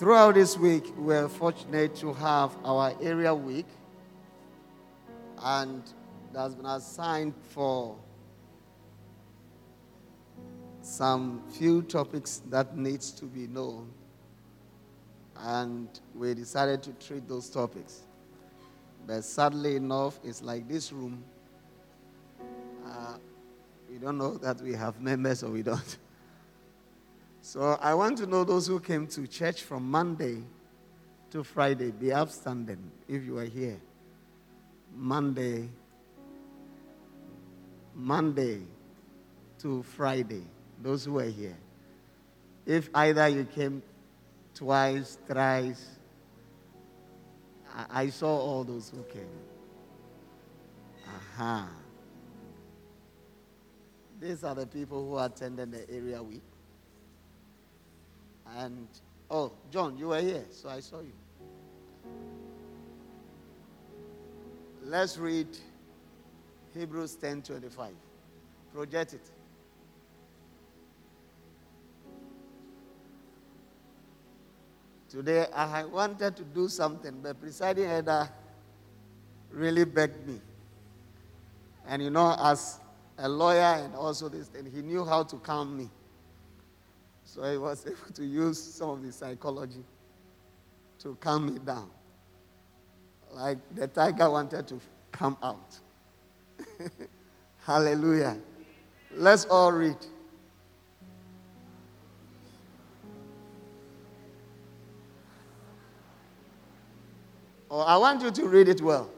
Throughout this week, we're fortunate to have our area week, and that's been assigned for some few topics that needs to be known, and we decided to treat those topics. But sadly enough, it's like this room. Uh, we don't know that we have members or we don't. So I want to know those who came to church from Monday to Friday. Be upstanding if you are here. Monday, Monday to Friday. Those who are here. If either you came twice, thrice, I, I saw all those who came. Aha. These are the people who attended the area week. And, oh, John, you were here, so I saw you. Let's read Hebrews 10 25. Project it. Today, I wanted to do something, but presiding elder really begged me. And you know, as a lawyer and also this thing, he knew how to calm me. So he was able to use some of the psychology to calm me down. Like the tiger wanted to come out. Hallelujah. Let's all read. Oh, I want you to read it well.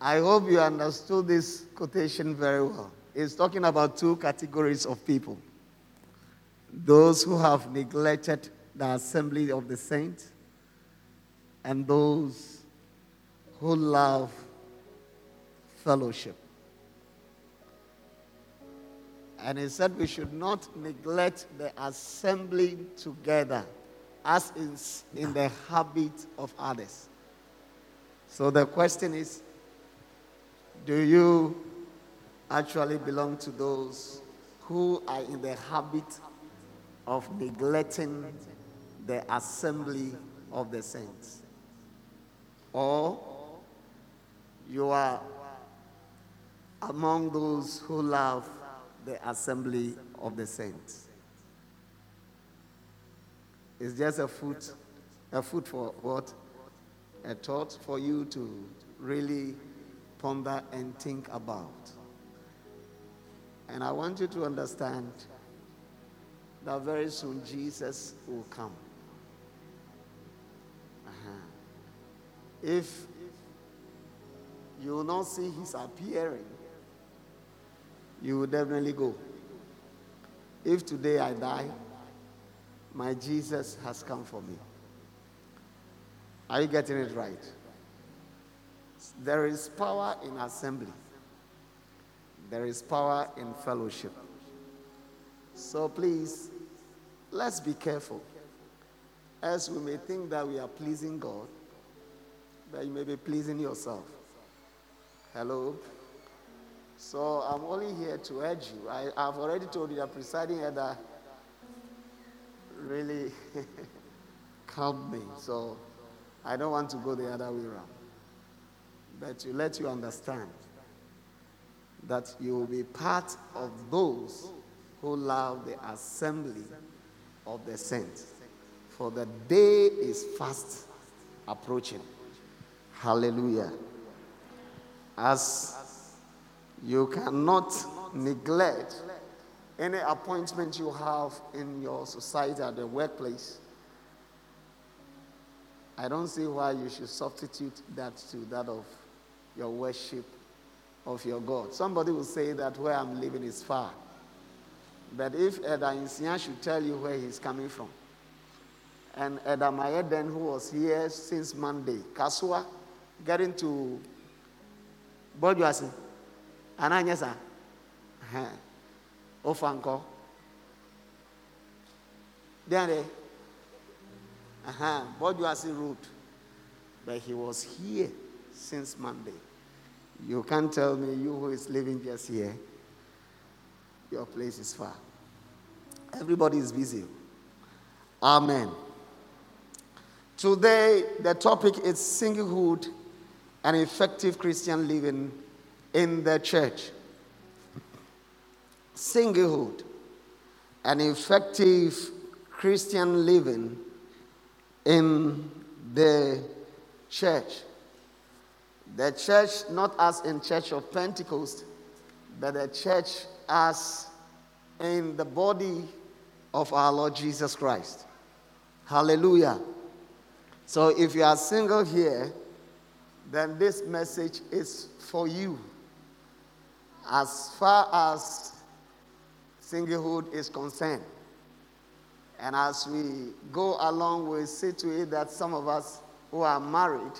I hope you understood this quotation very well. It's talking about two categories of people those who have neglected the assembly of the saints, and those who love fellowship. And he said we should not neglect the assembly together as is in the habit of others. So the question is do you actually belong to those who are in the habit of neglecting the assembly of the saints? Or you are among those who love the assembly of the saints? It's just a foot, a foot for what? A thought for you to really ponder and think about. And I want you to understand that very soon Jesus will come. Uh-huh. If you will not see his appearing, you will definitely go. If today I die, my Jesus has come for me. Are you getting it right? There is power in assembly, there is power in fellowship. So please, let's be careful. As we may think that we are pleasing God, that you may be pleasing yourself. Hello? So I'm only here to urge you. I, have already told you that presiding elder really calmed me. So I don't want to go the other way around but to let you understand that you will be part of those who love the assembly of the saints. For the day is fast approaching. Hallelujah. As you cannot neglect any appointment you have in your society at the workplace, I don't see why you should substitute that to that of your worship of your God. Somebody will say that where I'm living is far. But if Eda Insia should tell you where he's coming from, and Eda Mayeden, who was here since Monday, Kasoa, getting to Bojuasi, Ananyesa, Ofankor, there, Bojuasi route. but he was here since Monday. You can't tell me, you who is living just here, your place is far. Everybody is busy. Amen. Today, the topic is singlehood and effective Christian living in the church. Singlehood and effective Christian living in the church. The church, not as in Church of Pentecost, but the church as in the body of our Lord Jesus Christ. Hallelujah. So if you are single here, then this message is for you. As far as singlehood is concerned. And as we go along, we see to it that some of us who are married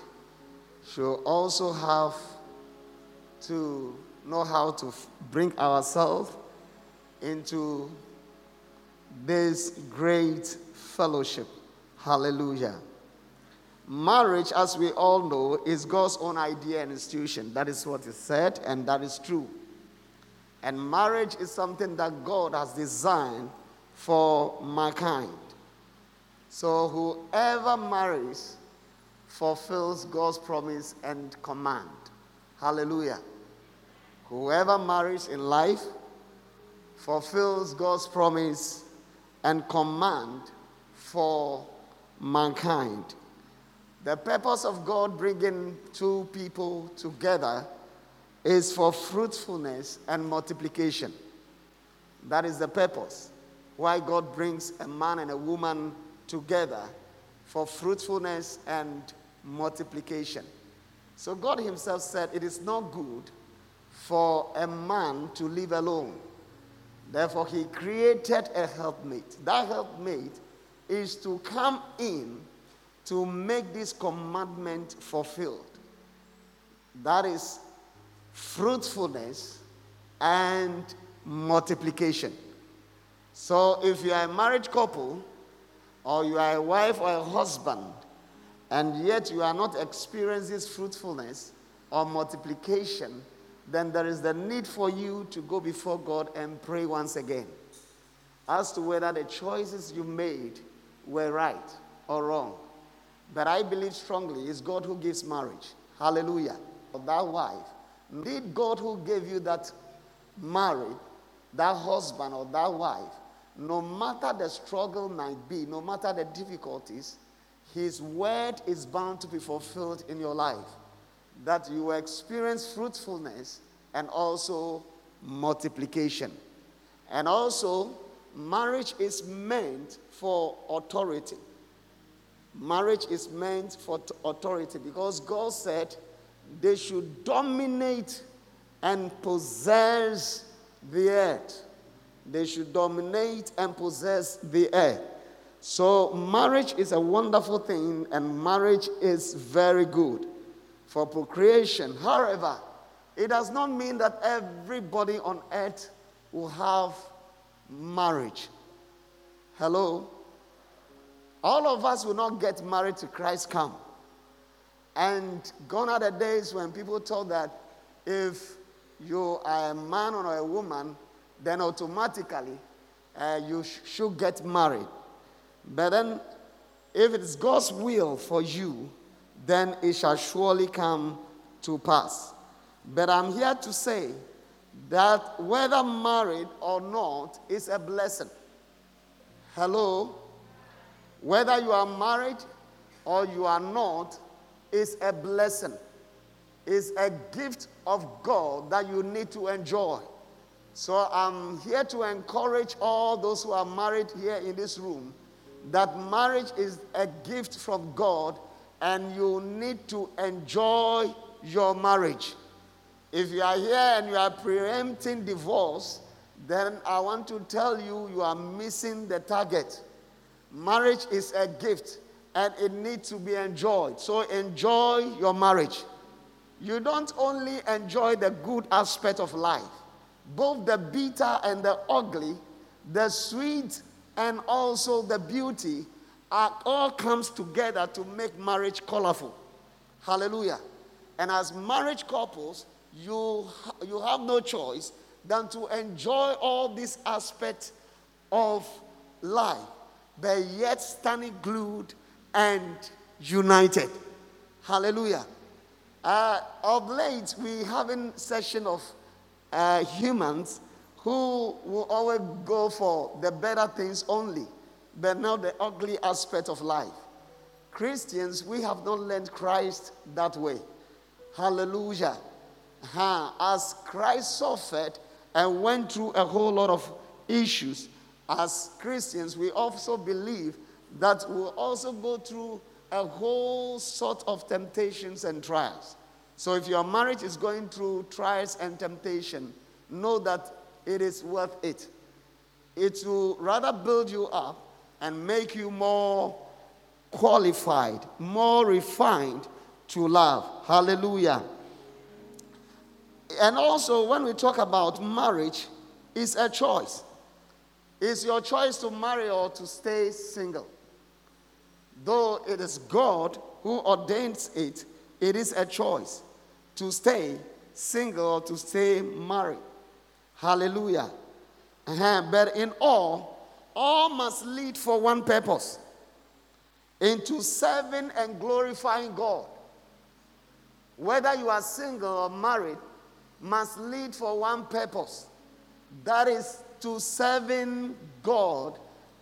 should also have to know how to bring ourselves into this great fellowship. Hallelujah. Marriage, as we all know, is God's own idea and institution. That is what is said, and that is true. And marriage is something that God has designed for mankind. So whoever marries fulfills God's promise and command. Hallelujah. Whoever marries in life fulfills God's promise and command for mankind. The purpose of God bringing two people together is for fruitfulness and multiplication. That is the purpose. Why God brings a man and a woman together for fruitfulness and multiplication. So God Himself said, It is not good for a man to live alone. Therefore, He created a helpmate. That helpmate is to come in to make this commandment fulfilled. That is fruitfulness and multiplication. So, if you are a married couple, or you are a wife or a husband, and yet you are not experiencing fruitfulness or multiplication, then there is the need for you to go before God and pray once again as to whether the choices you made were right or wrong. But I believe strongly it's God who gives marriage. Hallelujah. For that wife. Indeed, God who gave you that married, that husband or that wife, no matter the struggle might be, no matter the difficulties, his word is bound to be fulfilled in your life. That you experience fruitfulness and also multiplication. And also, marriage is meant for authority. Marriage is meant for authority because God said they should dominate and possess the earth. They should dominate and possess the earth. So, marriage is a wonderful thing, and marriage is very good for procreation. However, it does not mean that everybody on earth will have marriage. Hello? All of us will not get married to Christ come. And gone are the days when people thought that if you are a man or a woman, then automatically uh, you sh- should get married. But then, if it is God's will for you, then it shall surely come to pass. But I'm here to say that whether married or not is a blessing. Hello? Whether you are married or you are not is a blessing, is a gift of God that you need to enjoy. So I'm here to encourage all those who are married here in this room that marriage is a gift from God and you need to enjoy your marriage. If you are here and you are preempting divorce, then I want to tell you you are missing the target. Marriage is a gift and it needs to be enjoyed. So enjoy your marriage. You don't only enjoy the good aspect of life, both the bitter and the ugly, the sweet and also the beauty are, all comes together to make marriage colorful. Hallelujah. And as marriage couples, you, you have no choice than to enjoy all these aspects of life, but yet standing glued and united. Hallelujah. Uh, of late, we have having session of uh, humans who will always go for the better things only, but not the ugly aspect of life. Christians, we have not learned Christ that way. Hallelujah. Uh, as Christ suffered and went through a whole lot of issues, as Christians, we also believe that we'll also go through a whole sort of temptations and trials. So if your marriage is going through trials and temptation, know that it is worth it. It will rather build you up and make you more qualified, more refined to love. Hallelujah. And also, when we talk about marriage, it's a choice. It's your choice to marry or to stay single. Though it is God who ordains it, it is a choice to stay single or to stay married. Hallelujah. Uh-huh. But in all, all must lead for one purpose into serving and glorifying God. Whether you are single or married, must lead for one purpose that is to serving God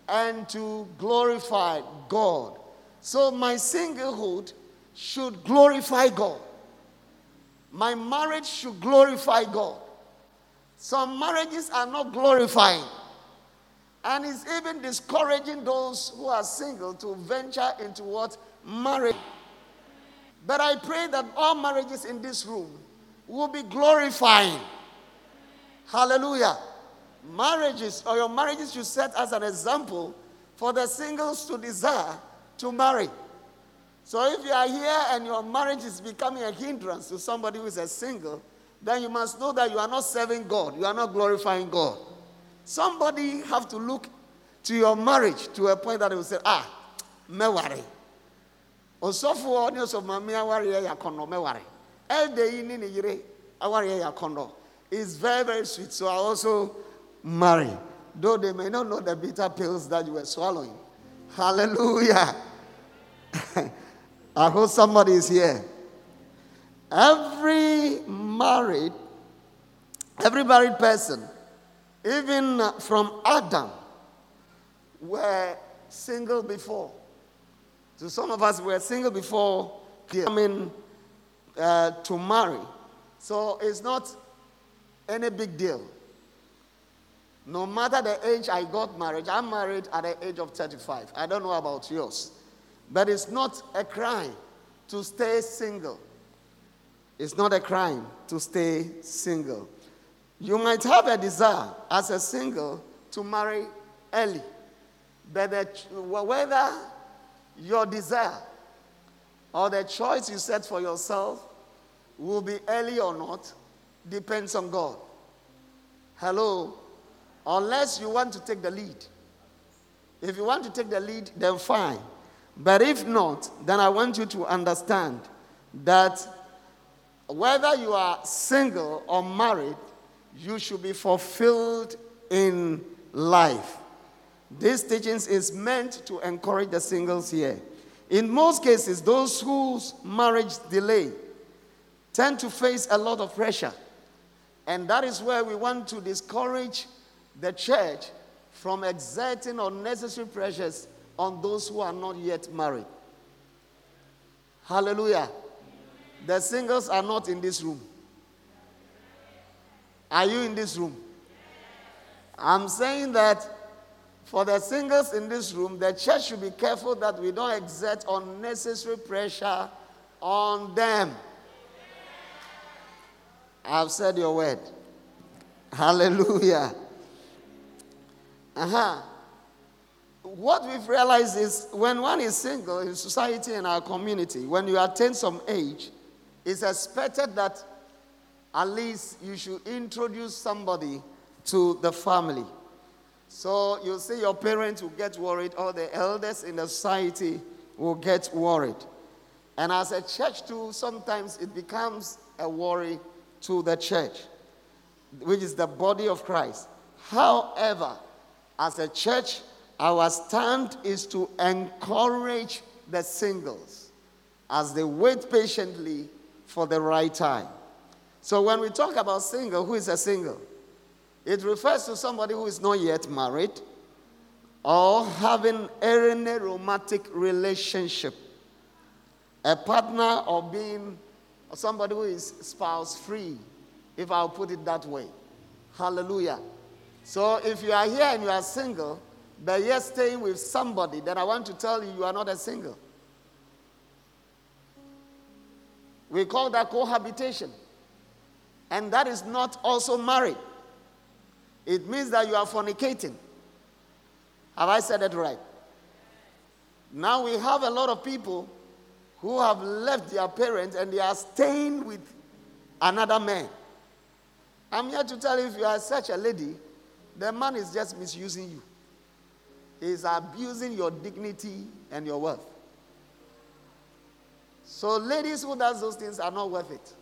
and to glorify God. So my singlehood should glorify God. My marriage should glorify God. Some marriages are not glorifying. And it's even discouraging those who are single to venture into what? Marriage. But I pray that all marriages in this room will be glorifying. Hallelujah. Marriages or your marriages should set as an example for the singles to desire to marry. So if you are here and your marriage is becoming a hindrance to somebody who is a single, then you must know that you are not serving God. You are not glorifying God. Somebody have to look to your marriage to a point that they will say, ah, me worry. Osofo ne so mami aware ya kono me worry. Elde yi ni yire aware ya kono. It's very very sweet. So I also marry. Though they may not know the bitter pills that you were swallowing. Hallelujah. I hope somebody is here. Every married, every married person, even from Adam, were single before. So some of us were single before coming uh, to marry. So it's not any big deal. No matter the age I got married, I'm married at the age of 35. I don't know about yours. But it's not a crime to stay single. It's not a crime to stay single. You might have a desire as a single to marry early, but the, whether your desire or the choice you set for yourself will be early or not depends on God. Hello? Unless you want to take the lead. If you want to take the lead, then fine. But if not, then I want you to understand that whether you are single or married, you should be fulfilled in life. This teachings is meant to encourage the singles here. In most cases, those whose marriage delay tend to face a lot of pressure. And that is where we want to discourage the church from exerting unnecessary pressures on those who are not yet married. Hallelujah. The singles are not in this room. Are you in this room? I'm saying that for the singles in this room, the church should be careful that we don't exert unnecessary pressure on them. I've said your word. Hallelujah. Uh huh what we've realized is when one is single in society and our community, when you attain some age, it's expected that at least you should introduce somebody to the family. So you see, your parents will get worried, or the elders in the society will get worried. And as a church, too, sometimes it becomes a worry to the church, which is the body of Christ. However, as a church, our stand is to encourage the singles as they wait patiently for the right time. So when we talk about single, who is a single? It refers to somebody who is not yet married or having any romantic relationship, a partner or being somebody who is spouse free, if I'll put it that way. Hallelujah. So if you are here and you are single, but yet staying with somebody, then I want to tell you, you are not a single. We call that cohabitation. And that is not also married. It means that you are fornicating. Have I said it right? Now we have a lot of people who have left their parents and they are staying with another man. I'm here to tell you if you are such a lady, the man is just misusing you. He's abusing your dignity and your worth. So ladies who does those things are not worth it.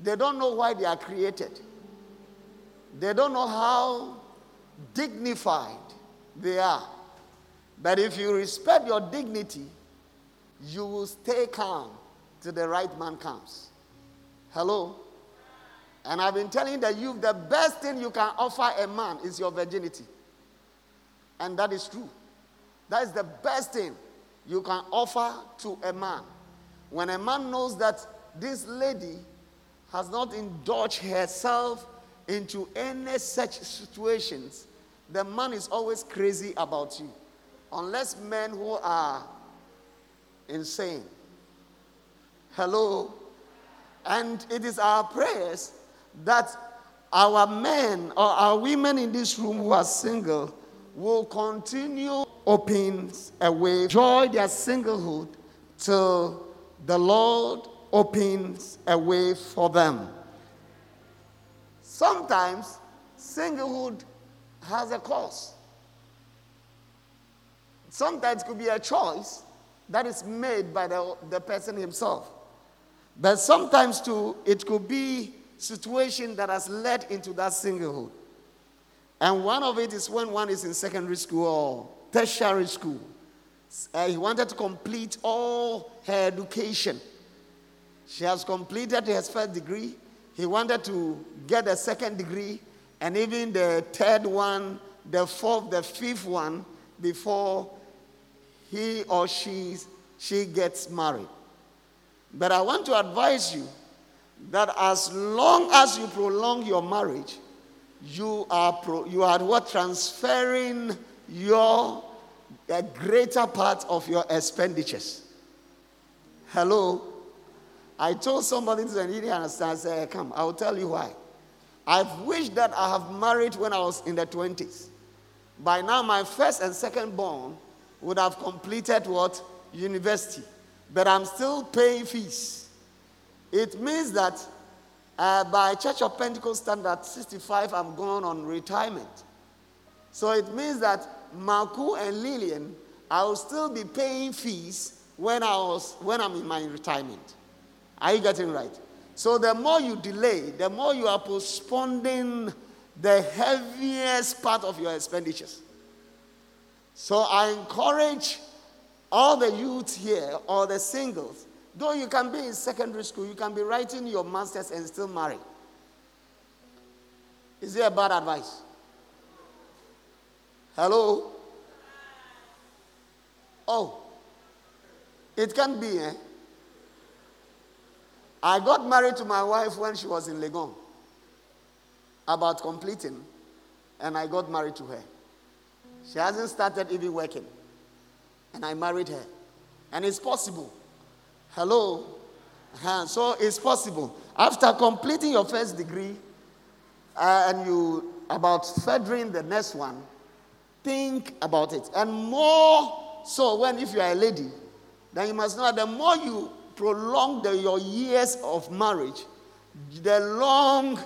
They don't know why they are created. They don't know how dignified they are. But if you respect your dignity, you will stay calm till the right man comes. Hello? And I've been telling that you the best thing you can offer a man is your virginity. And that is true. That is the best thing you can offer to a man. When a man knows that this lady has not indulged herself into any such situations, the man is always crazy about you. Unless men who are insane. Hello? And it is our prayers that our men or our women in this room who are single will continue opens a way, enjoy their singlehood till the Lord opens a way for them. Sometimes singlehood has a cost. Sometimes it could be a choice that is made by the, the person himself. But sometimes too, it could be situation that has led into that singlehood. And one of it is when one is in secondary school or tertiary school. Uh, he wanted to complete all her education. She has completed her first degree. He wanted to get a second degree and even the third one, the fourth, the fifth one before he or she, she gets married. But I want to advise you that as long as you prolong your marriage, you are, pro, you are what? Transferring your a greater part of your expenditures. Hello? I told somebody to didn't understand. I said, Come, I'll tell you why. I've wished that I have married when I was in the 20s. By now, my first and second born would have completed what? University. But I'm still paying fees. It means that uh, by Church of Pentecost standard 65, I'm going on retirement. So it means that Marco and Lillian, I will still be paying fees when, I was, when I'm in my retirement. Are you getting right? So the more you delay, the more you are postponing the heaviest part of your expenditures. So I encourage all the youth here or the singles, though you can be in secondary school, you can be writing your master's and still marry. Is it a bad advice? Hello? Oh, it can be, eh? I got married to my wife when she was in Legon, about completing, and I got married to her. She hasn't started even working, and I married her. And it's possible. Hello? Uh, so it's possible. After completing your first degree, uh, and you about furthering the next one, think about it. And more so, when if you are a lady, then you must know that the more you prolong the, your years of marriage, the long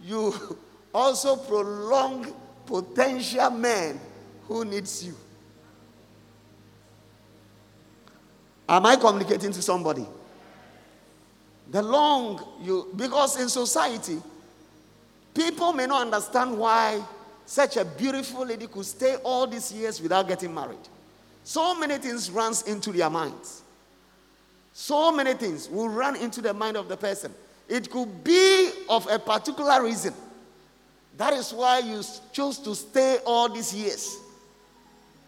you also prolong potential men who needs you. Am I communicating to somebody? The long you, because in society, people may not understand why such a beautiful lady could stay all these years without getting married. So many things runs into their minds. So many things will run into the mind of the person. It could be of a particular reason. That is why you chose to stay all these years.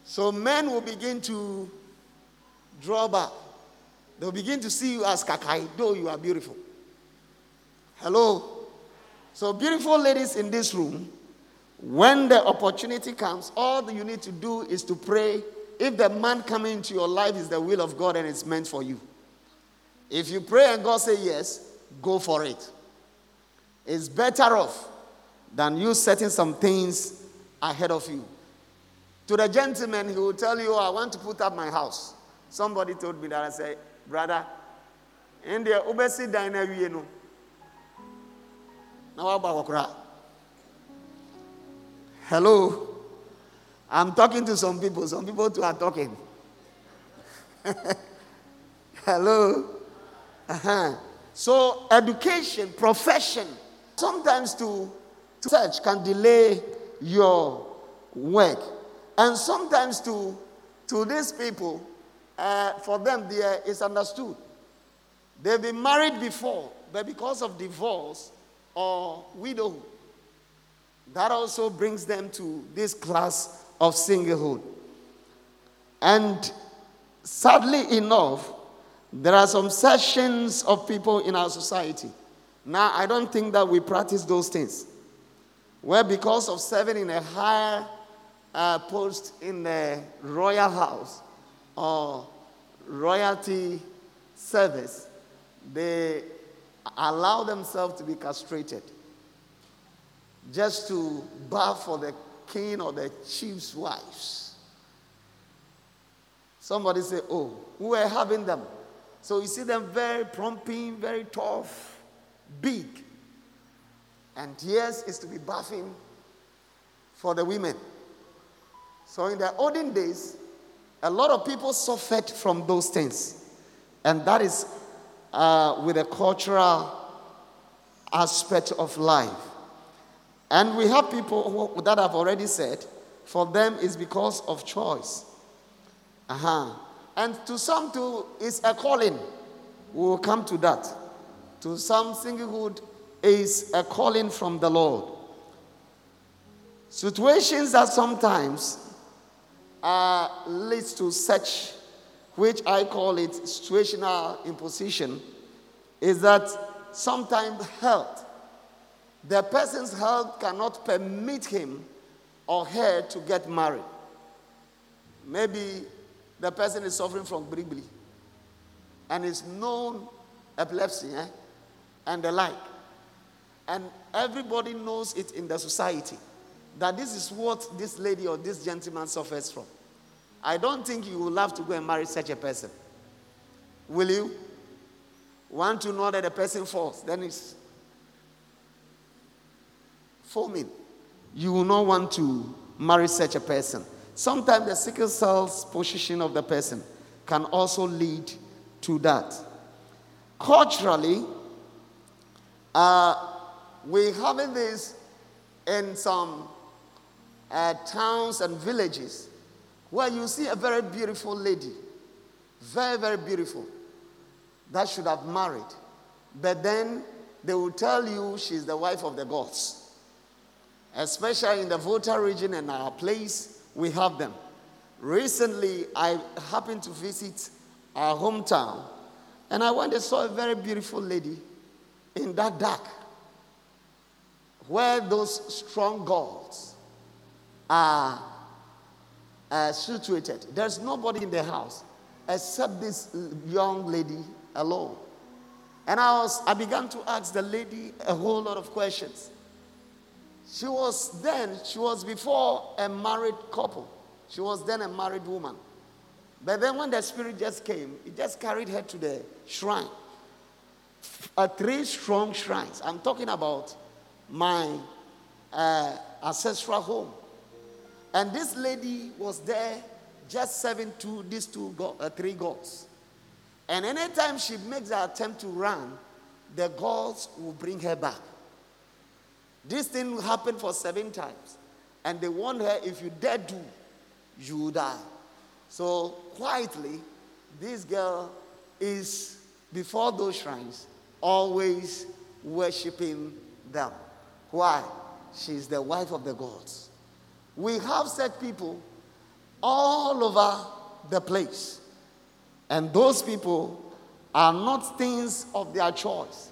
So men will begin to draw back. They'll begin to see you as kakai, though you are beautiful. Hello? So, beautiful ladies in this room, when the opportunity comes, all you need to do is to pray if the man coming into your life is the will of God and it's meant for you. If you pray and God say yes, go for it. It's better off than you setting some things ahead of you. To the gentleman, he will tell you, oh, I want to put up my house. Somebody told me that I said, brother, in the Ubesi diner, you know. Now about Hello. I'm talking to some people. Some people too are talking. Hello. Uh-huh. So education, profession, sometimes to, to search can delay your work. And sometimes to, to these people, uh, for them, there is understood. They've been married before, but because of divorce or widowhood, that also brings them to this class of singlehood. And sadly enough, there are some sections of people in our society. Now, I don't think that we practice those things. Where, because of serving in a higher uh, post in the royal house or royalty service, they allow themselves to be castrated just to bath for the king or the chief's wives. Somebody say, Oh, who are having them? So you see them very prompting, very tough, big. And yes, is to be bathing for the women. So in the olden days, a lot of people suffered from those things. And that is uh, with a cultural aspect of life. And we have people who, that have already said, for them is because of choice. Uh-huh. And to some too is a calling. We will come to that. To some, singlehood is a calling from the Lord. Situations that sometimes uh, leads to such, which I call it situational imposition, is that sometimes health the person's health cannot permit him or her to get married. Maybe the person is suffering from bribli and is known epilepsy eh? and the like. And everybody knows it in the society that this is what this lady or this gentleman suffers from. I don't think you will have to go and marry such a person. Will you? Want to know that the person falls, then it's foaming. You will not want to marry such a person. Sometimes the sickle cell's position of the person can also lead to that. Culturally, uh, we have this in some uh, towns and villages where you see a very beautiful lady, very, very beautiful, that should have married. But then they will tell you she's the wife of the gods especially in the Volta region and our place, we have them. Recently, I happened to visit our hometown, and I went and saw a very beautiful lady in that dark, where those strong gods are uh, situated. There's nobody in the house except this young lady alone. And I, was, I began to ask the lady a whole lot of questions. She was then, she was before a married couple. She was then a married woman. But then when the spirit just came, it just carried her to the shrine. Uh, three strong shrines. I'm talking about my uh, ancestral home. And this lady was there just serving to these two uh, three gods. And anytime she makes an attempt to run, the gods will bring her back. This thing happened for seven times. And they warned her, if you dare do, you die. So quietly, this girl is before those shrines, always worshiping them. Why? She's the wife of the gods. We have such people all over the place. And those people are not things of their choice,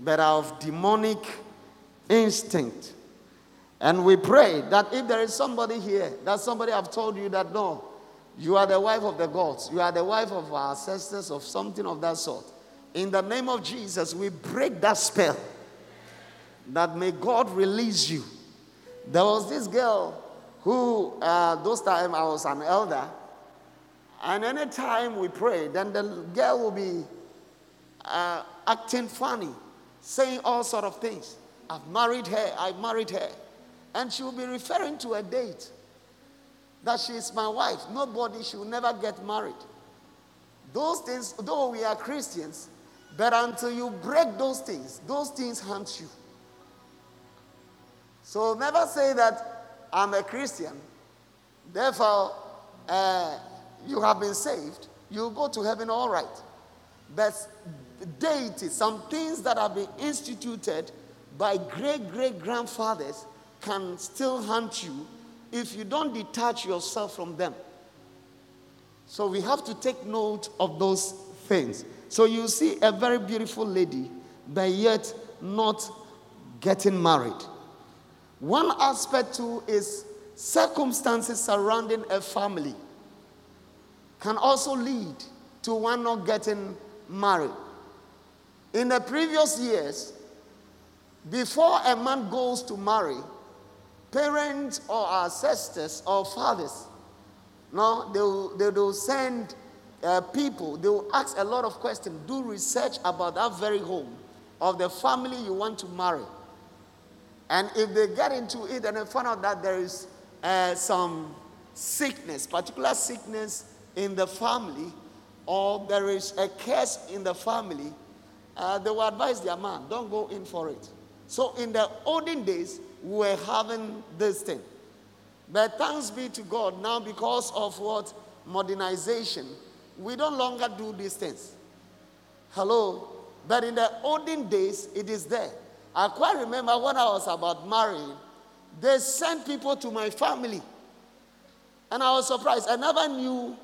but are of demonic instinct. And we pray that if there is somebody here, that somebody have told you that no, you are the wife of the gods, you are the wife of our ancestors, of something of that sort. In the name of Jesus, we break that spell that may God release you. There was this girl who, uh, those time I was an elder, and anytime we pray, then the girl will be uh, acting funny, saying all sort of things. I've married her, I've married her. And she will be referring to a date that she is my wife. Nobody, she will never get married. Those things, though we are Christians, but until you break those things, those things haunt you. So never say that I'm a Christian, therefore uh, you have been saved, you go to heaven all right. But deity, some things that have been instituted by great great grandfathers can still haunt you if you don't detach yourself from them. So we have to take note of those things. So you see a very beautiful lady, but yet not getting married. One aspect too is circumstances surrounding a family can also lead to one not getting married. In the previous years, before a man goes to marry, parents or ancestors or fathers, no, they will, they will send uh, people, they will ask a lot of questions, do research about that very home of the family you want to marry. And if they get into it and they find out that there is uh, some sickness, particular sickness in the family, or there is a curse in the family, uh, they will advise their man, don't go in for it. So in the olden days, we were having this thing. But thanks be to God, now because of what? Modernization, we don't longer do these things. Hello? But in the olden days, it is there. I quite remember when I was about marrying, they sent people to my family. And I was surprised. I never knew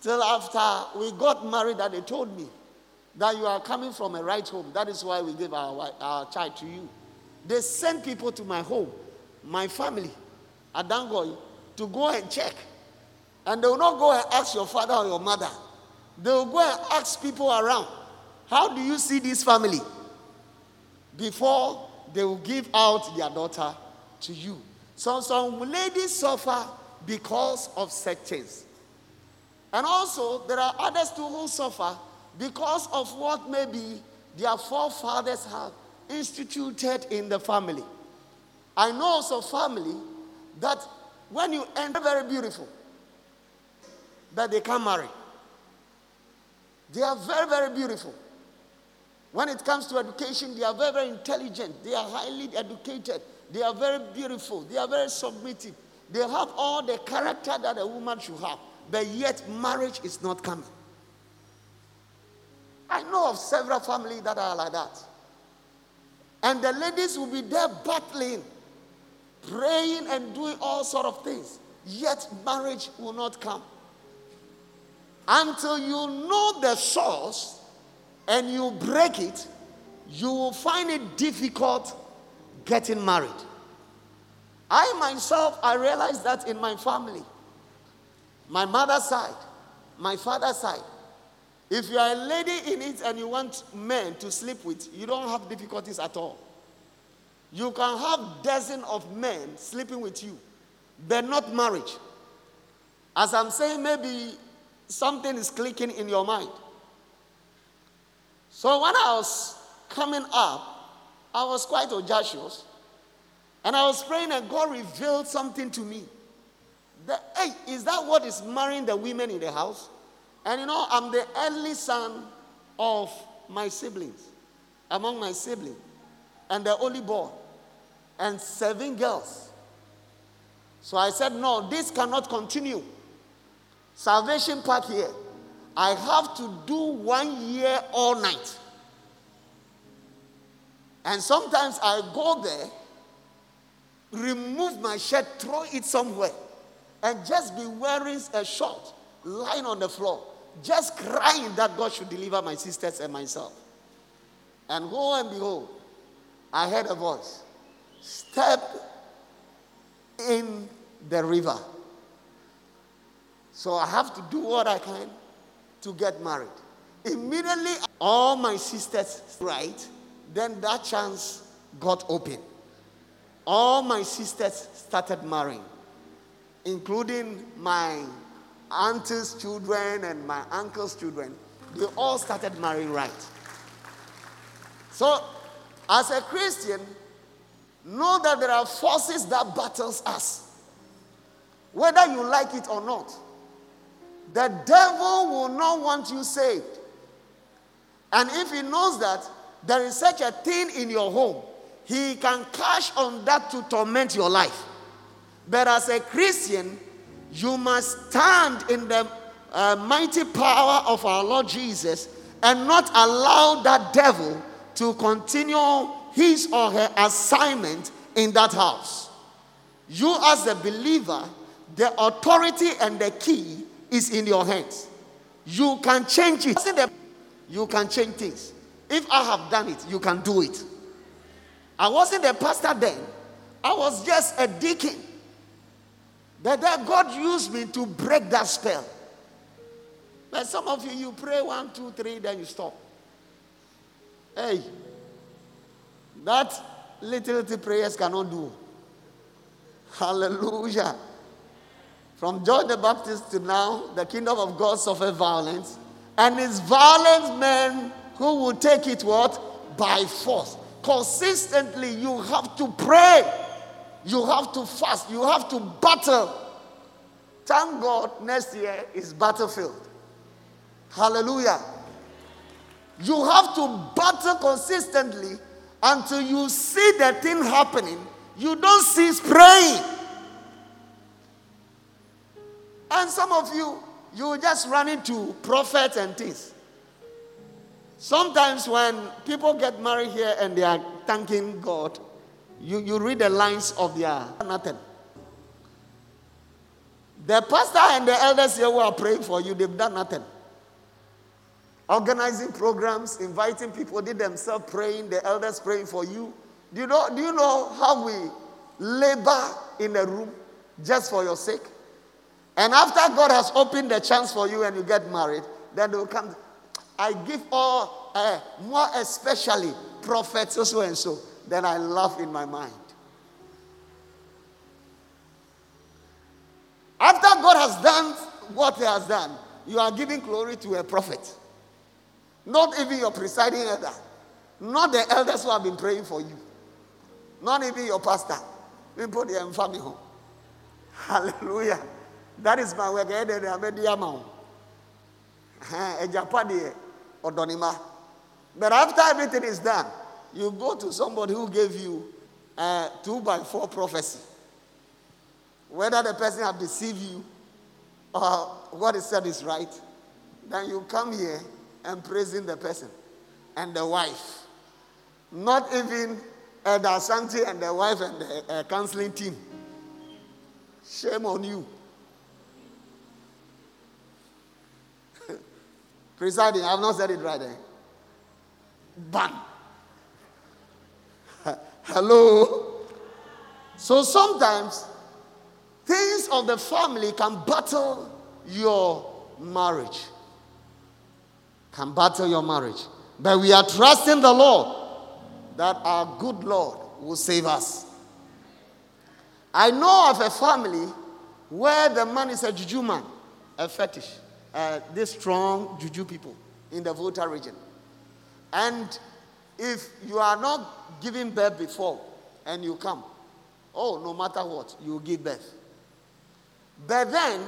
till after we got married that they told me that you are coming from a right home. That is why we gave our, our child to you. They send people to my home, my family, at Dangoy, to go and check. And they will not go and ask your father or your mother. They will go and ask people around, How do you see this family? Before they will give out their daughter to you. So some ladies suffer because of such things. And also, there are others too who suffer because of what maybe their forefathers have instituted in the family. I know also family that when you enter very beautiful, that they can't marry. They are very, very beautiful. When it comes to education, they are very, very intelligent. They are highly educated. They are very beautiful. They are very submissive. They have all the character that a woman should have. But yet, marriage is not coming. I know of several families that are like that. And the ladies will be there battling, praying and doing all sort of things. Yet marriage will not come. Until you know the source and you break it, you will find it difficult getting married. I myself, I realized that in my family, my mother's side, my father's side, if you are a lady in it and you want men to sleep with, you don't have difficulties at all. You can have dozens of men sleeping with you, but not marriage. As I'm saying, maybe something is clicking in your mind. So when I was coming up, I was quite audacious. And I was praying, and God revealed something to me. That, hey, is that what is marrying the women in the house? And you know, I'm the only son of my siblings, among my siblings, and the only boy, and seven girls. So I said, No, this cannot continue. Salvation Park here. I have to do one year all night. And sometimes I go there, remove my shirt, throw it somewhere, and just be wearing a short, lying on the floor, just crying that God should deliver my sisters and myself. And lo and behold, I heard a voice step in the river. So I have to do what I can to get married. Immediately, all my sisters right, then that chance got open. All my sisters started marrying, including my auntie's children and my uncle's children. They all started marrying right. So, as a Christian, know that there are forces that battles us. Whether you like it or not. The devil will not want you saved. And if he knows that there is such a thing in your home, he can cash on that to torment your life. But as a Christian, you must stand in the uh, mighty power of our Lord Jesus and not allow that devil to continue his or her assignment in that house. You, as a believer, the authority and the key is in your hands. You can change it. You can change things. If I have done it, you can do it. I wasn't a pastor then, I was just a deacon. But then God used me to break that spell. But some of you, you pray one, two, three, then you stop. Hey, that little, little prayers cannot do. Hallelujah. From John the Baptist to now, the kingdom of God suffered violence, and it's violent men who will take it what? By force. Consistently, you have to pray. You have to fast. You have to battle. Thank God next year is battlefield. Hallelujah. You have to battle consistently until you see the thing happening. You don't cease praying. And some of you, you just run into prophets and things. Sometimes when people get married here and they are thanking God, you, you read the lines of their nothing. The pastor and the elders here who are praying for you, they've done nothing. Organizing programs, inviting people, they themselves praying, the elders praying for you. Do you know, do you know how we labor in a room just for your sake? And after God has opened the chance for you and you get married, then they will come. I give all, uh, more especially prophets, so, so and so. Then I laugh in my mind. After God has done what He has done, you are giving glory to a prophet. Not even your presiding elder. Not the elders who have been praying for you. Not even your pastor. We put the family home. Hallelujah. That is my work. Eh, a eh, Japani But after everything is done, you go to somebody who gave you a two by four prophecy. Whether the person have deceived you or what is said is right, then you come here and praising the person and the wife. Not even uh, the Asante and the wife and the uh, counseling team. Shame on you. Presiding, I have not said it right there. Bam. Hello. So sometimes things of the family can battle your marriage. Can battle your marriage. But we are trusting the Lord that our good Lord will save us. I know of a family where the man is a juju man, a fetish uh, these strong juju people in the Volta region. And if you are not giving birth before and you come, oh, no matter what, you give birth. But then,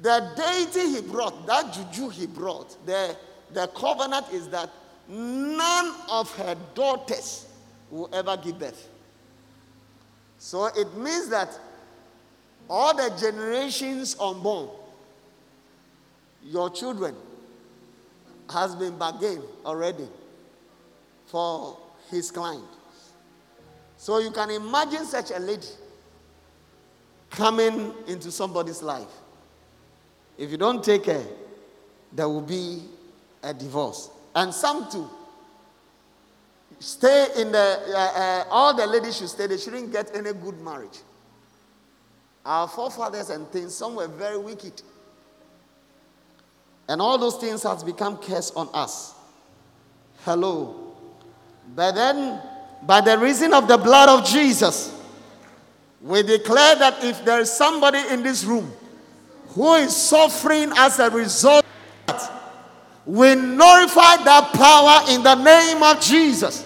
the deity he brought, that juju he brought, the, the covenant is that none of her daughters will ever give birth. So it means that all the generations unborn, your children, has been bargained already for his client. So you can imagine such a lady coming into somebody's life. If you don't take care, there will be a divorce. And some too. Stay in the, uh, uh, all the ladies should stay, they shouldn't get any good marriage. Our forefathers and things, some were very wicked. And all those things has become curse on us. Hello. But then, by the reason of the blood of Jesus, we declare that if there is somebody in this room who is suffering as a result that, we nullify that power in the name of Jesus.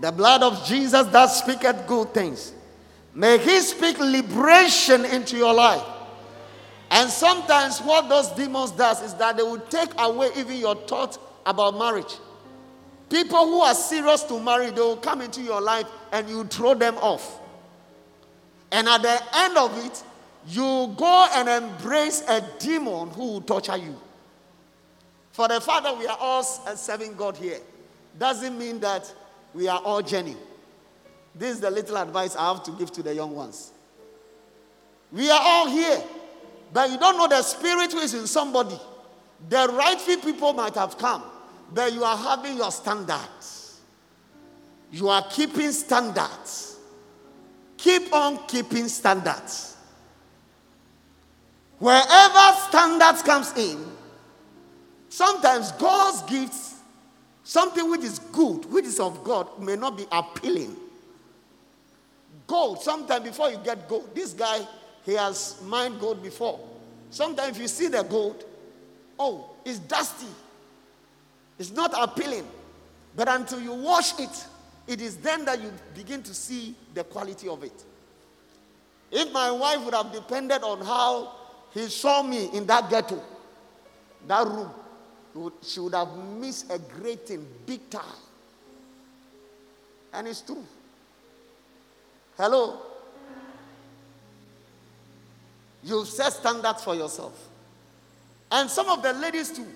The blood of Jesus that speaketh good things. May He speak liberation into your life. And sometimes what those demons does is that they will take away even your thought about marriage. People who are serious to marry, they will come into your life and you throw them off. And at the end of it, you go and embrace a demon who will torture you. For the Father, we are all uh, serving God here. Doesn't mean that we are all Jenny. This is the little advice I have to give to the young ones. We are all here, but you don't know the spirit who is in somebody. The rightful people might have come, but you are having your standards. You are keeping standards. Keep on keeping standards. Wherever standards comes in, sometimes God's gifts, something which is good, which is of God, may not be appealing. Gold, sometimes before you get gold, this guy, he has mined gold before. Sometimes if you see the gold, oh, it's dusty. It's not appealing. But until you wash it, it is then that you begin to see the quality of it. If my wife would have depended on how he saw me in that ghetto, that room, she would have missed a great thing, big time. And it's true. Hello? You set standards for yourself. And some of the ladies too.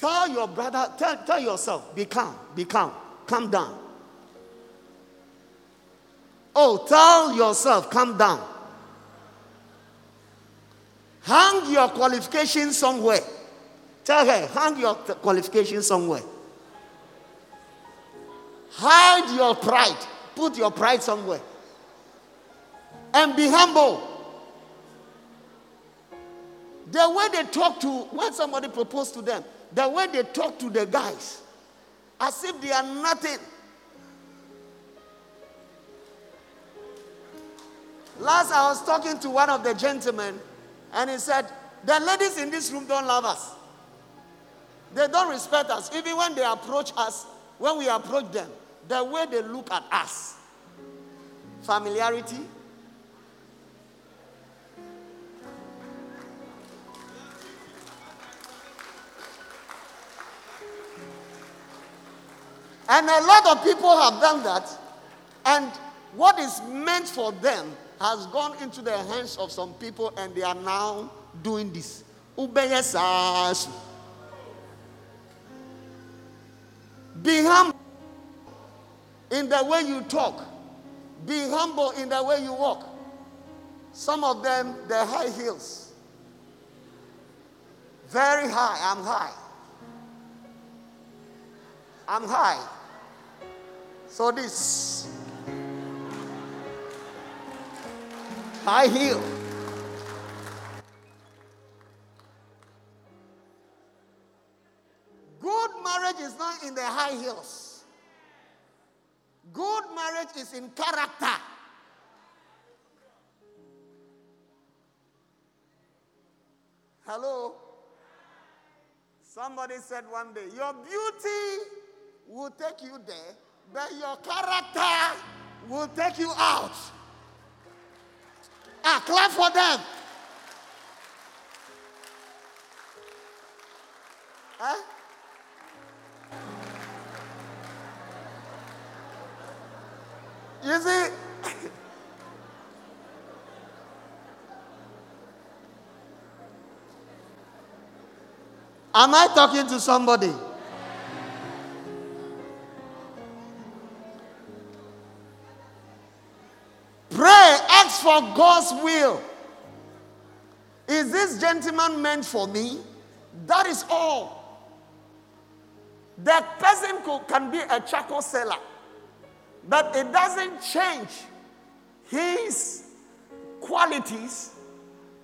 Tell your brother, tell, tell yourself, be calm, be calm, calm down. Oh, tell yourself, calm down. Hang your qualification somewhere. Tell her, hang your qualification somewhere. Hide your pride. Put your pride somewhere. And be humble. The way they talk to, when somebody proposed to them, the way they talk to the guys, as if they are nothing. Last, I was talking to one of the gentlemen, and he said, The ladies in this room don't love us. They don't respect us. Even when they approach us, when we approach them, the way they look at us, familiarity. And a lot of people have done that, and what is meant for them has gone into the hands of some people and they are now doing this. Be humble in the way you talk. Be humble in the way you walk. Some of them, they're high heels. Very high. I'm high. I'm high. So this high heel. Good marriage is not in the high heels. Good marriage is in character. Hello? Somebody said one day, Your beauty will take you there, but your character will take you out. Ah, clap for them. Huh? You see, am I talking to somebody? For God's will. Is this gentleman meant for me? That is all. That person can be a charcoal seller, but it doesn't change his qualities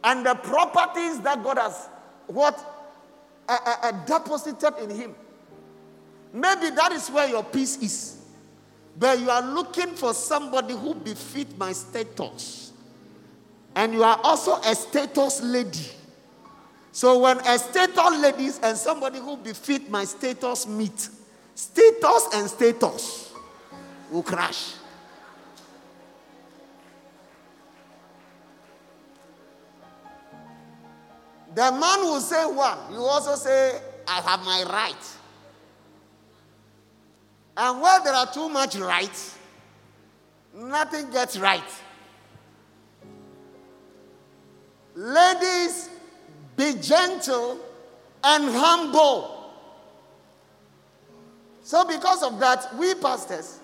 and the properties that God has what uh, uh, deposited in him. Maybe that is where your peace is. But you are looking for somebody who befit my status. And you are also a status lady. So when a status ladies and somebody who befit my status meet, status and status will crash. The man will say one, you also say, I have my right. And where there are too much rights, nothing gets right. Ladies, be gentle and humble. So, because of that, we pastors,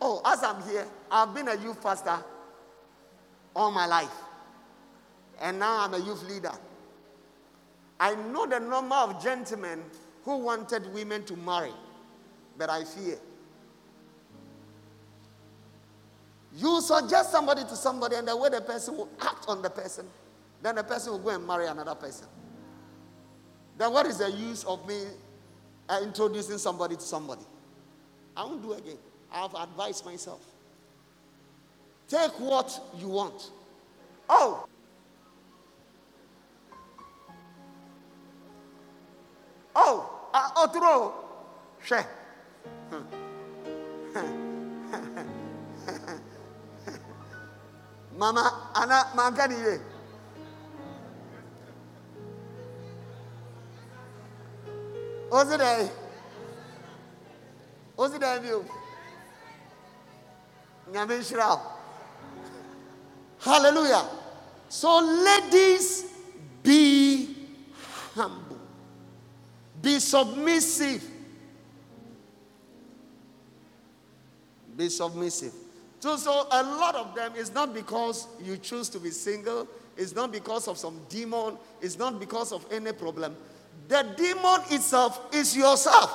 oh, as I'm here, I've been a youth pastor all my life. And now I'm a youth leader. I know the number of gentlemen who wanted women to marry but I fear. You suggest somebody to somebody, and the way the person will act on the person, then the person will go and marry another person. Then what is the use of me uh, introducing somebody to somebody? I won't do again. I've advised myself. Take what you want. Oh! Oh! Uh, Otro! Share. Mama, ana mankani ye. Dai biyu. Nyame nhyira Hallelujah. So ladies, be humble. Be submissive. Be submissive. So, so a lot of them is not because you choose to be single, it's not because of some demon, it's not because of any problem. The demon itself is yourself.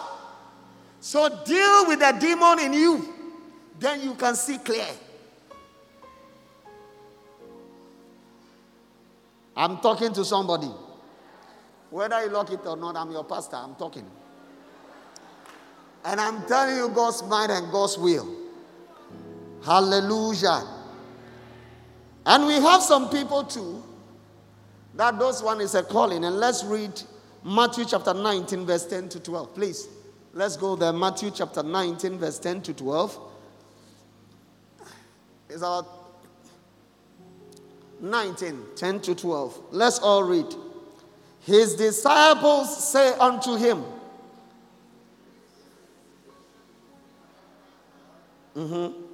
So deal with the demon in you, then you can see clear. I'm talking to somebody. Whether you like it or not, I'm your pastor. I'm talking. And I'm telling you God's mind and God's will. Hallelujah. And we have some people too that those one is a calling. And let's read Matthew chapter 19, verse 10 to 12. Please, let's go there. Matthew chapter 19, verse 10 to 12. It's about 19, 10 to 12. Let's all read. His disciples say unto him, mm-hmm.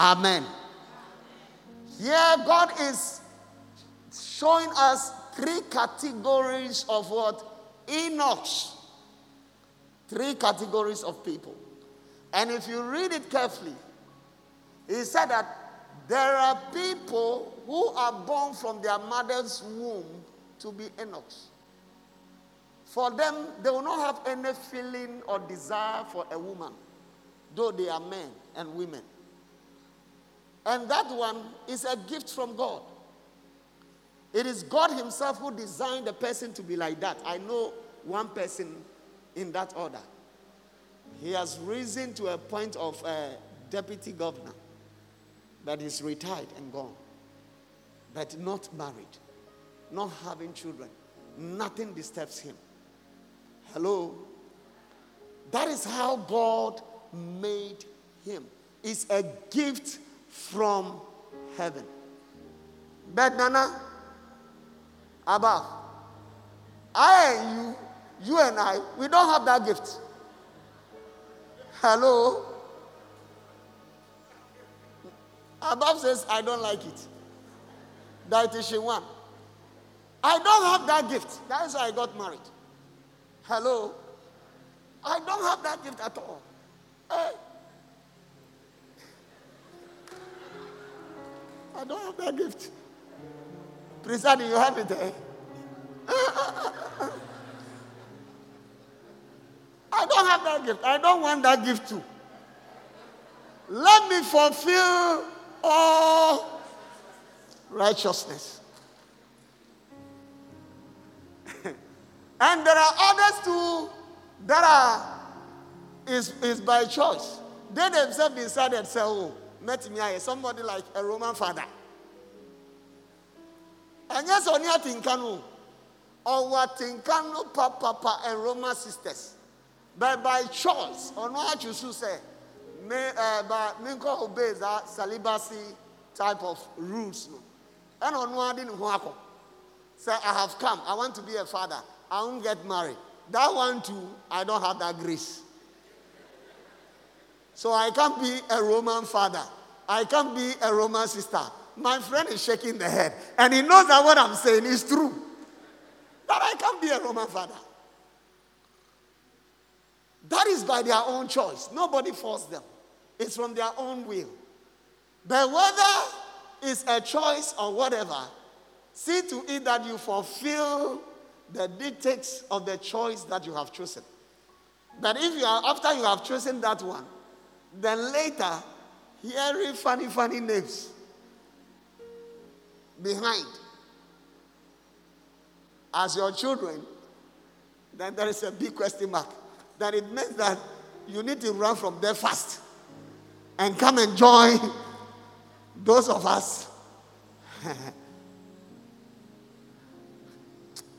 Amen. Here, God is showing us three categories of what? eunuchs. Three categories of people. And if you read it carefully, he said that there are people who are born from their mother's womb to be eunuchs. For them, they will not have any feeling or desire for a woman, though they are men and women. And that one is a gift from God. It is God Himself who designed the person to be like that. I know one person in that order. He has risen to a point of a deputy governor, but he's retired and gone, but not married, not having children. Nothing disturbs him. Hello? That is how God made him. It's a gift from heaven. But Nana, above, I and you, you and I, we don't have that gift. Hello? Above says, I don't like it. That is she one. I don't have that gift. That's why I got married. Hello? I don't have that gift at all. Hey. I don't have that gift. President, you have it, eh? I don't have that gift. I don't want that gift too. Let me fulfill all righteousness. and there are others too that are is, is by choice. They themselves decided, say, oh, met me somebody like a Roman father. And yes, only at Tinkano. Or what Tinkano, Papa, and Roman sisters. But by choice, or not you should say, me, uh, but me obey that celibacy type of rules. And on one didn't Say, I have come, I want to be a father, I won't get married. That one too, I don't have that grace. So I can't be a Roman father. I can't be a Roman sister. My friend is shaking the head. And he knows that what I'm saying is true. That I can't be a Roman father. That is by their own choice. Nobody forced them. It's from their own will. But whether it's a choice or whatever, see to it that you fulfill the dictates of the choice that you have chosen. But if you are after you have chosen that one, then later hearing funny, funny names behind as your children, then there is a big question mark. That it means that you need to run from there fast and come and join those of us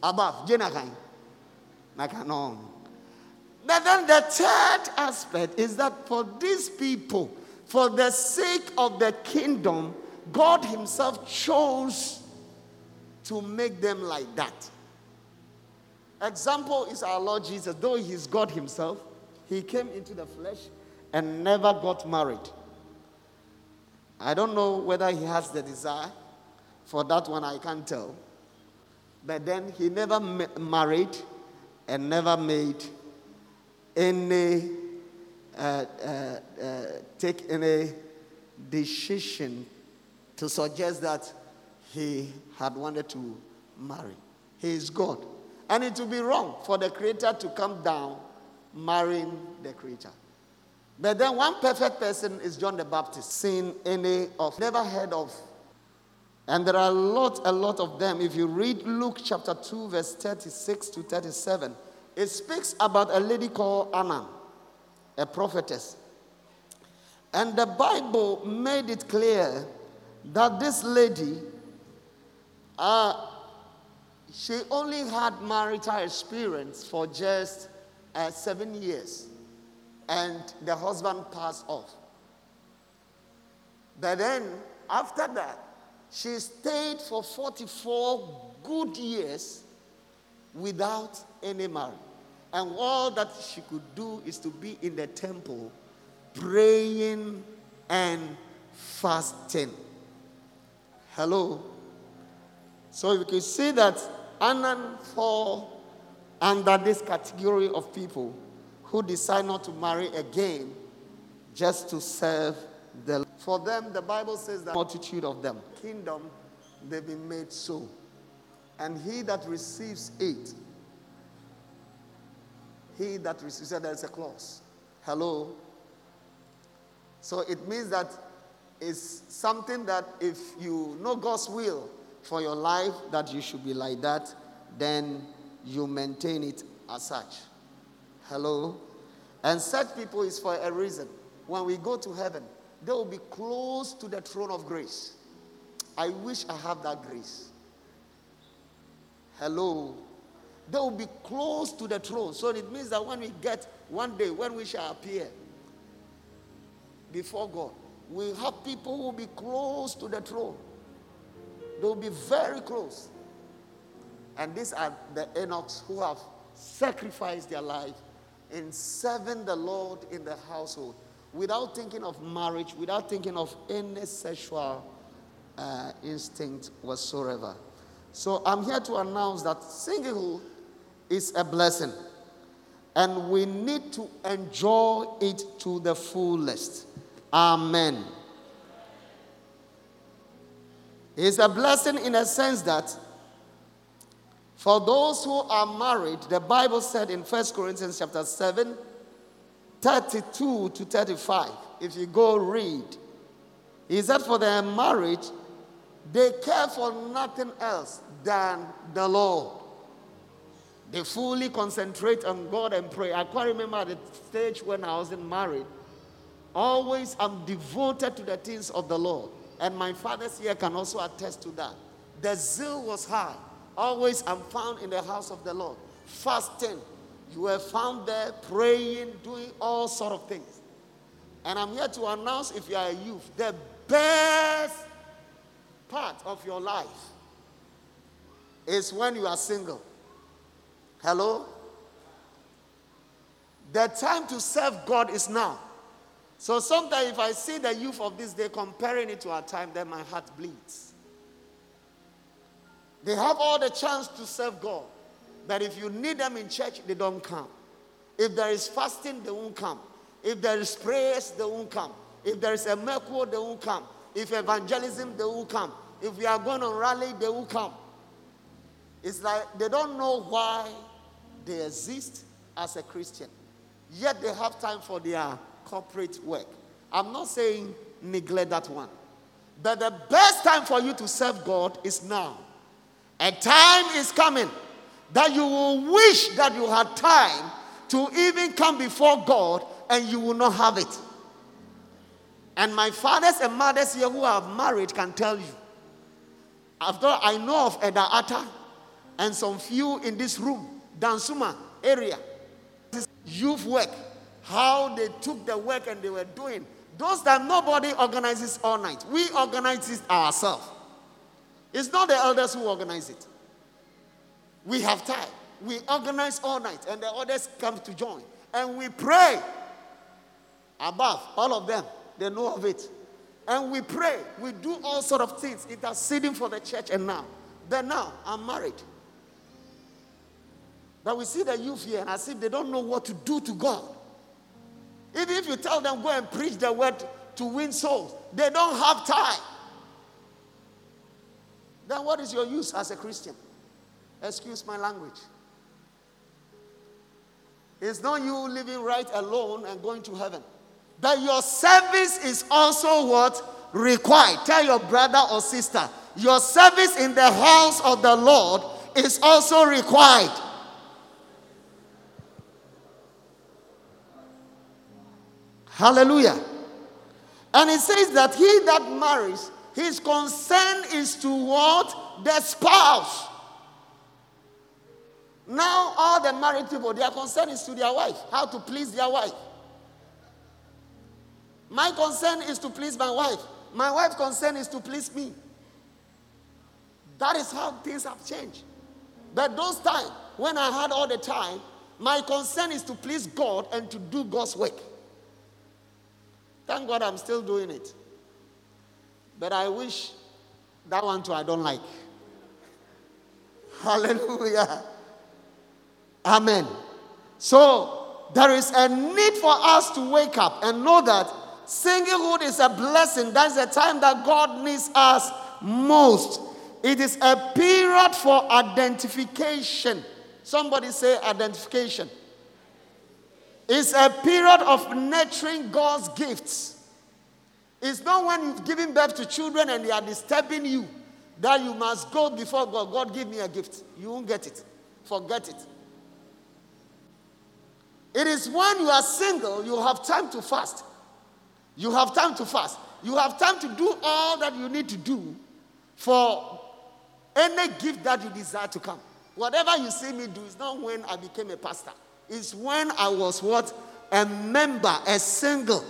above. Jenakai. Nakanon. But then the third aspect is that for these people, for the sake of the kingdom, God Himself chose to make them like that. Example is our Lord Jesus. Though He's God Himself, He came into the flesh and never got married. I don't know whether He has the desire. For that one, I can't tell. But then He never ma- married and never made any uh, uh, uh, take any decision to suggest that he had wanted to marry. He is God. And it would be wrong for the Creator to come down marrying the creature. But then one perfect person is John the Baptist, seen any of, never heard of. And there are a lot, a lot of them. If you read Luke chapter 2, verse 36 to 37, it speaks about a lady called Anna, a prophetess. And the Bible made it clear that this lady, uh, she only had marital experience for just uh, seven years, and the husband passed off. But then, after that, she stayed for 44 good years without any marriage. And all that she could do is to be in the temple praying and fasting. Hello? So you can see that Anan fall under this category of people who decide not to marry again just to serve the For them, the Bible says that multitude of them, kingdom, they've been made so. And he that receives it he that receives, it, there's a clause. Hello? So it means that it's something that if you know God's will for your life, that you should be like that, then you maintain it as such. Hello? And such people is for a reason. When we go to heaven, they will be close to the throne of grace. I wish I have that grace. Hello? They will be close to the throne. So it means that when we get one day, when we shall appear before God, we have people who will be close to the throne. They will be very close. And these are the eunuchs who have sacrificed their life in serving the Lord in the household without thinking of marriage, without thinking of any sexual uh, instinct whatsoever. So I'm here to announce that singlehood is a blessing, and we need to enjoy it to the fullest. Amen. It's a blessing in a sense that for those who are married, the Bible said in 1 Corinthians chapter 7, 32 to 35, if you go read, he said, For their marriage, they care for nothing else than the Lord. They fully concentrate on God and pray. I quite remember the stage when I wasn't married, always I'm devoted to the things of the Lord. And my father's here can also attest to that. The zeal was high. Always I'm found in the house of the Lord, fasting. You were found there praying, doing all sort of things. And I'm here to announce if you are a youth, the best part of your life is when you are single. Hello? The time to serve God is now. So sometimes if I see the youth of this day comparing it to our time, then my heart bleeds. They have all the chance to serve God. But if you need them in church, they don't come. If there is fasting, they won't come. If there is prayers, they won't come. If there is a miracle, they won't come. If evangelism, they won't come. If we are going on rally, they will come. It's like they don't know why they exist as a Christian. Yet they have time for their corporate work. I'm not saying neglect that one. But the best time for you to serve God is now. A time is coming that you will wish that you had time to even come before God and you will not have it. And my fathers and mothers here who are married can tell you. After I know of Eda Atta and some few in this room, Dansuma area, this youth work, how they took the work and they were doing. Those that nobody organizes all night. We organize it ourselves. It's not the elders who organize it. We have time. We organize all night, and the others come to join. And we pray above, all of them. They know of it. And we pray. We do all sort of things, interceding for the church and now. But now, I'm married. But we see the youth here, and as if they don't know what to do to God. Even if you tell them, go and preach the word to win souls, they don't have time. Then what is your use as a Christian? Excuse my language. It's not you living right alone and going to heaven. But your service is also what? Required. Tell your brother or sister, your service in the house of the Lord is also required. Hallelujah. And it says that he that marries his concern is toward the spouse. Now, all the married people, their concern is to their wife, how to please their wife. My concern is to please my wife. My wife's concern is to please me. That is how things have changed. But those times, when I had all the time, my concern is to please God and to do God's work. Thank God I'm still doing it. But I wish that one too I don't like. Hallelujah. Amen. So there is a need for us to wake up and know that singlehood is a blessing. That's the time that God needs us most. It is a period for identification. Somebody say identification. It's a period of nurturing God's gifts. It's not when you've given birth to children and they are disturbing you that you must go before God. God, give me a gift. You won't get it. Forget it. It is when you are single, you have time to fast. You have time to fast. You have time to do all that you need to do for any gift that you desire to come. Whatever you see me do is not when I became a pastor. It's when I was what? A member, a single.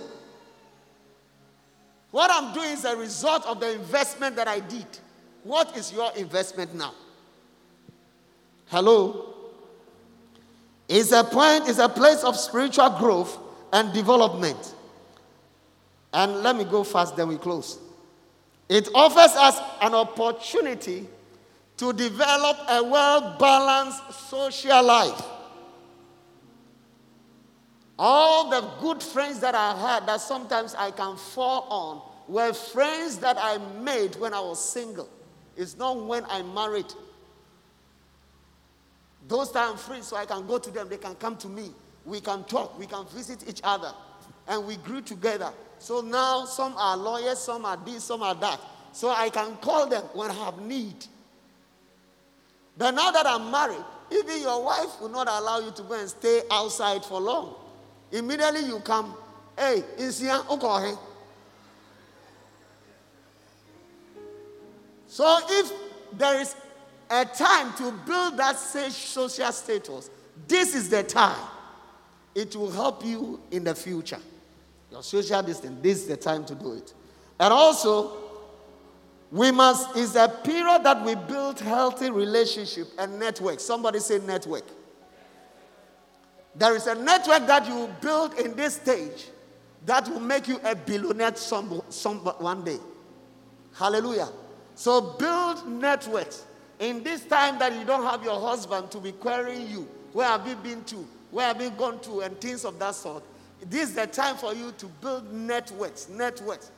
What I'm doing is a result of the investment that I did. What is your investment now? Hello? It's a point, it's a place of spiritual growth and development. And let me go fast, then we close. It offers us an opportunity to develop a well balanced social life. All the good friends that I had that sometimes I can fall on were friends that I made when I was single. It's not when I married. Those times I'm free, so I can go to them, they can come to me. We can talk, we can visit each other, and we grew together. So now some are lawyers, some are this, some are that. So I can call them when I have need. But now that I'm married, even your wife will not allow you to go and stay outside for long. Immediately you come, hey, is here, okay. Eh? So if there is a time to build that social status, this is the time. It will help you in the future your social distance, this is the time to do it. And also, we must, it's a period that we build healthy relationship and network. Somebody say network. There is a network that you build in this stage that will make you a billionaire some, some, one day. Hallelujah. So build networks. In this time that you don't have your husband to be querying you, where have you been to? Where have you gone to? And things of that sort. This is the time for you to build networks, networks.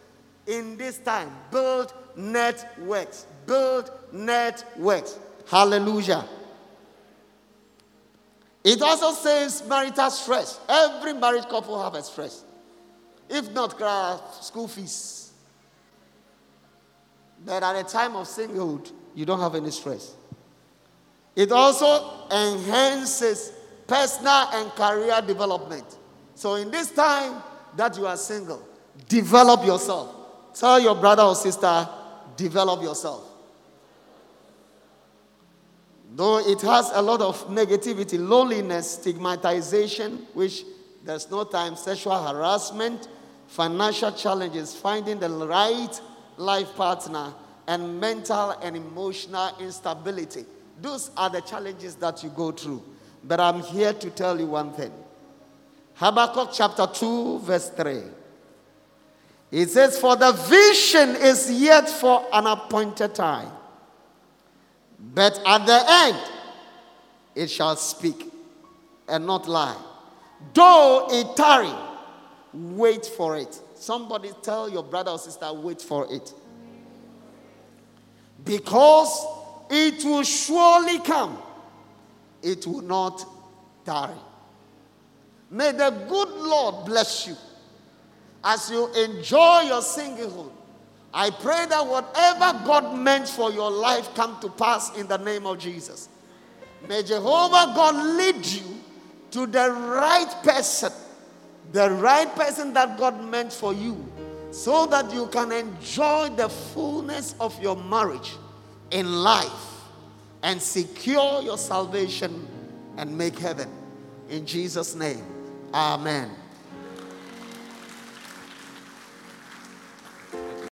In this time, build networks, build networks. Hallelujah. It also says marital stress. Every married couple have a stress. If not, school fees. But at a time of singlehood, you don't have any stress. It also enhances personal and career development. So, in this time that you are single, develop yourself. Tell your brother or sister, develop yourself. Though it has a lot of negativity, loneliness, stigmatization, which there's no time, sexual harassment, financial challenges, finding the right life partner, and mental and emotional instability. Those are the challenges that you go through. But I'm here to tell you one thing Habakkuk chapter 2, verse 3. It says, For the vision is yet for an appointed time, but at the end it shall speak and not lie. Though it tarry, wait for it. Somebody tell your brother or sister, wait for it. Because it will surely come, it will not tarry. May the good Lord bless you as you enjoy your singlehood. I pray that whatever God meant for your life come to pass in the name of Jesus. May Jehovah God lead you to the right person, the right person that God meant for you, so that you can enjoy the fullness of your marriage in life and secure your salvation and make heaven. In Jesus' name. Amen.